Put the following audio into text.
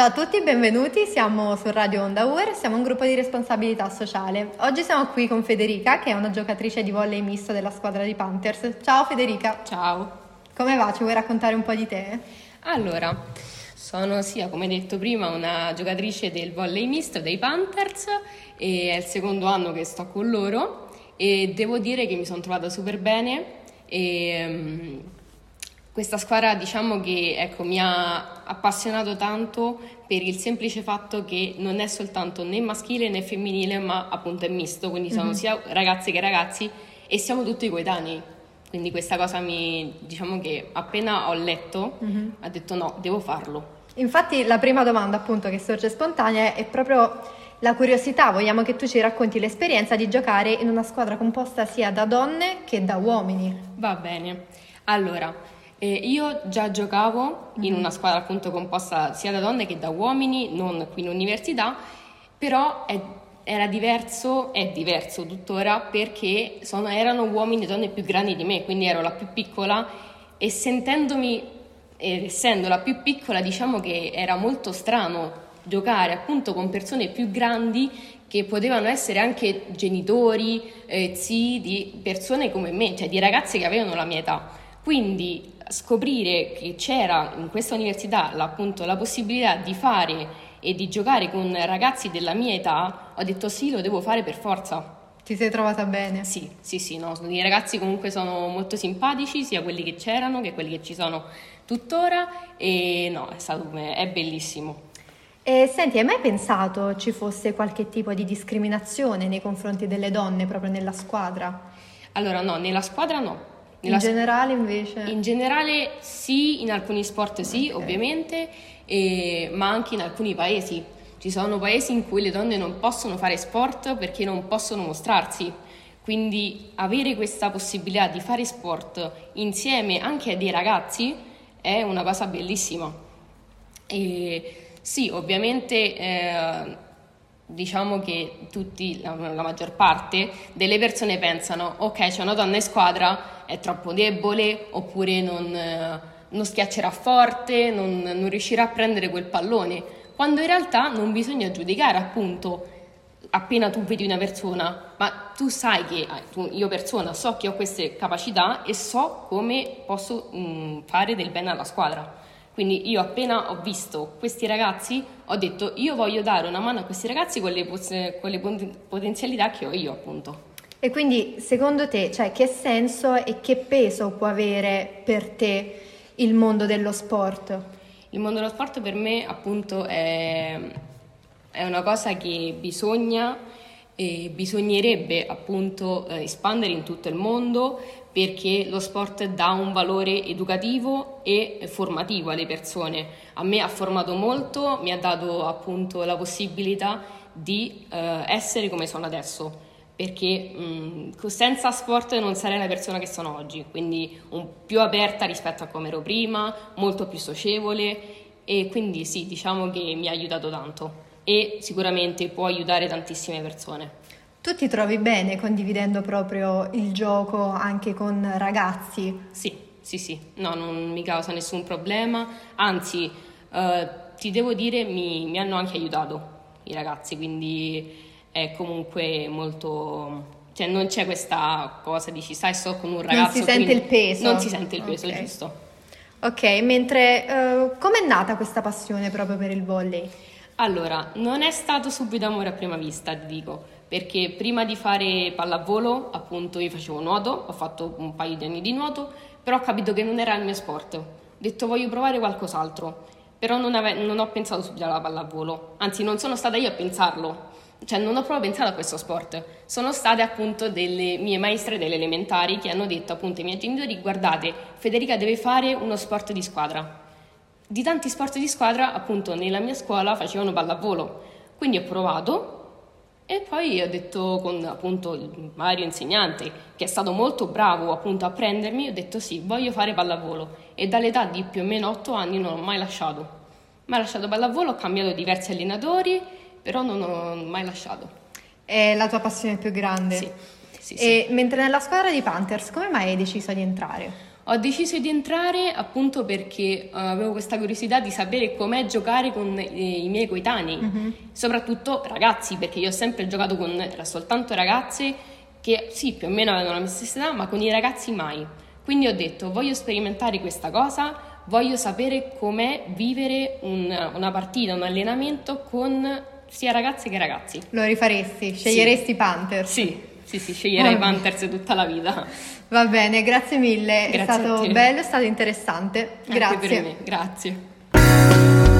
Ciao a tutti, benvenuti. Siamo su Radio Onda UER, siamo un gruppo di responsabilità sociale. Oggi siamo qui con Federica, che è una giocatrice di volley misto della squadra di Panthers. Ciao Federica. Ciao. Come va? Ci vuoi raccontare un po' di te? Allora, sono sia, come detto prima, una giocatrice del volley misto dei Panthers e è il secondo anno che sto con loro e devo dire che mi sono trovata super bene e um, questa squadra diciamo che ecco, mi ha appassionato tanto per il semplice fatto che non è soltanto né maschile né femminile, ma appunto è misto, quindi sono mm-hmm. sia ragazze che ragazzi e siamo tutti coetanei. Quindi questa cosa mi, diciamo che appena ho letto, mm-hmm. ho detto no, devo farlo. Infatti la prima domanda appunto che sorge spontanea è proprio la curiosità, vogliamo che tu ci racconti l'esperienza di giocare in una squadra composta sia da donne che da uomini. Va bene. Allora, eh, io già giocavo in una squadra appunto composta sia da donne che da uomini, non qui in università, però è, era diverso, è diverso tuttora perché sono, erano uomini e donne più grandi di me, quindi ero la più piccola e sentendomi, eh, essendo la più piccola, diciamo che era molto strano giocare appunto con persone più grandi che potevano essere anche genitori, eh, zii di persone come me, cioè di ragazze che avevano la mia età. Quindi scoprire che c'era in questa università appunto la possibilità di fare e di giocare con ragazzi della mia età, ho detto sì, lo devo fare per forza. Ti sei trovata bene? Sì, sì, sì, no, i ragazzi comunque sono molto simpatici, sia quelli che c'erano che quelli che ci sono tuttora e no, è stato è bellissimo. E senti, hai mai pensato ci fosse qualche tipo di discriminazione nei confronti delle donne proprio nella squadra? Allora no, nella squadra no, in generale invece? In generale sì, in alcuni sport sì, okay. ovviamente, e, ma anche in alcuni paesi. Ci sono paesi in cui le donne non possono fare sport perché non possono mostrarsi. Quindi avere questa possibilità di fare sport insieme anche a dei ragazzi è una cosa bellissima. E sì, ovviamente eh, diciamo che tutti, la, la, maggior parte delle persone pensano ok c'è una donna in squadra, è troppo debole oppure non, eh, non schiaccerà forte, non, non, riuscirà a prendere quel pallone, quando in realtà non bisogna giudicare appunto appena tu vedi una persona, ma tu sai che tu, io persona so che ho queste capacità e so come posso mh, mm, fare del bene alla squadra. Quindi io appena ho visto questi ragazzi ho detto io voglio dare una mano a questi ragazzi con le, con le potenzialità che ho io appunto. E quindi secondo te cioè, che senso e che peso può avere per te il mondo dello sport? Il mondo dello sport per me appunto è, è una cosa che bisogna e bisognerebbe appunto eh, espandere in tutto il mondo perché lo sport dà un valore educativo e formativo alle persone. A me ha formato molto, mi ha dato appunto la possibilità di eh, essere come sono adesso, perché mh, senza sport non sarei la persona che sono oggi, quindi più aperta rispetto a come ero prima, molto più socievole. E quindi sì, diciamo che mi ha aiutato tanto e sicuramente può aiutare tantissime persone. Tu ti trovi bene condividendo proprio il gioco anche con ragazzi? Sì, sì, sì, no, non mi causa nessun problema, anzi eh, ti devo dire mi, mi hanno anche aiutato i ragazzi, quindi è comunque molto cioè non c'è questa cosa dici sai sto con un ragazzo non si sente il peso non si sente il peso okay. giusto ok mentre uh, com'è nata questa passione proprio per il volley allora, non è stato subito amore a prima vista, ti dico, perché prima di fare pallavolo, appunto, io facevo nuoto, ho fatto un paio di anni di nuoto, però ho capito che non era il mio sport. Ho detto voglio provare qualcos'altro, però non, ave- non ho pensato subito alla pallavolo, anzi non sono stata io a pensarlo, cioè non ho proprio pensato a questo sport, sono state appunto delle mie maestre delle elementari che hanno detto appunto ai miei genitori guardate Federica deve fare uno sport di squadra di tanti sport di squadra, appunto, nella mia scuola facevano pallavolo. Quindi ho provato e poi ho detto con appunto il Mario insegnante, che è stato molto bravo appunto a prendermi, ho detto sì, voglio fare pallavolo. E dall'età di più o meno 8 anni non ho mai lasciato. Mai lasciato pallavolo, ho cambiato diversi allenatori, però non ho mai lasciato. È la tua passione più grande? Sì. sì, e sì. mentre nella squadra di Panthers, come mai hai deciso di entrare? Ho deciso di entrare appunto perché uh, avevo questa curiosità di sapere com'è giocare con eh, i miei coetanei, mm-hmm. soprattutto ragazzi, perché io ho sempre giocato con soltanto ragazze che sì, più o meno avevano la mia stessa età, ma con i ragazzi mai. Quindi ho detto, voglio sperimentare questa cosa, voglio sapere com'è vivere un, una partita, un allenamento con sia ragazze che ragazzi. Lo rifaresti? Sceglieresti sì. Panthers? Sì, sì, sì, sceglierei oh. Panthers tutta la vita. Va bene, grazie mille, grazie è stato bello, è stato interessante. Grazie. Anche per me, grazie.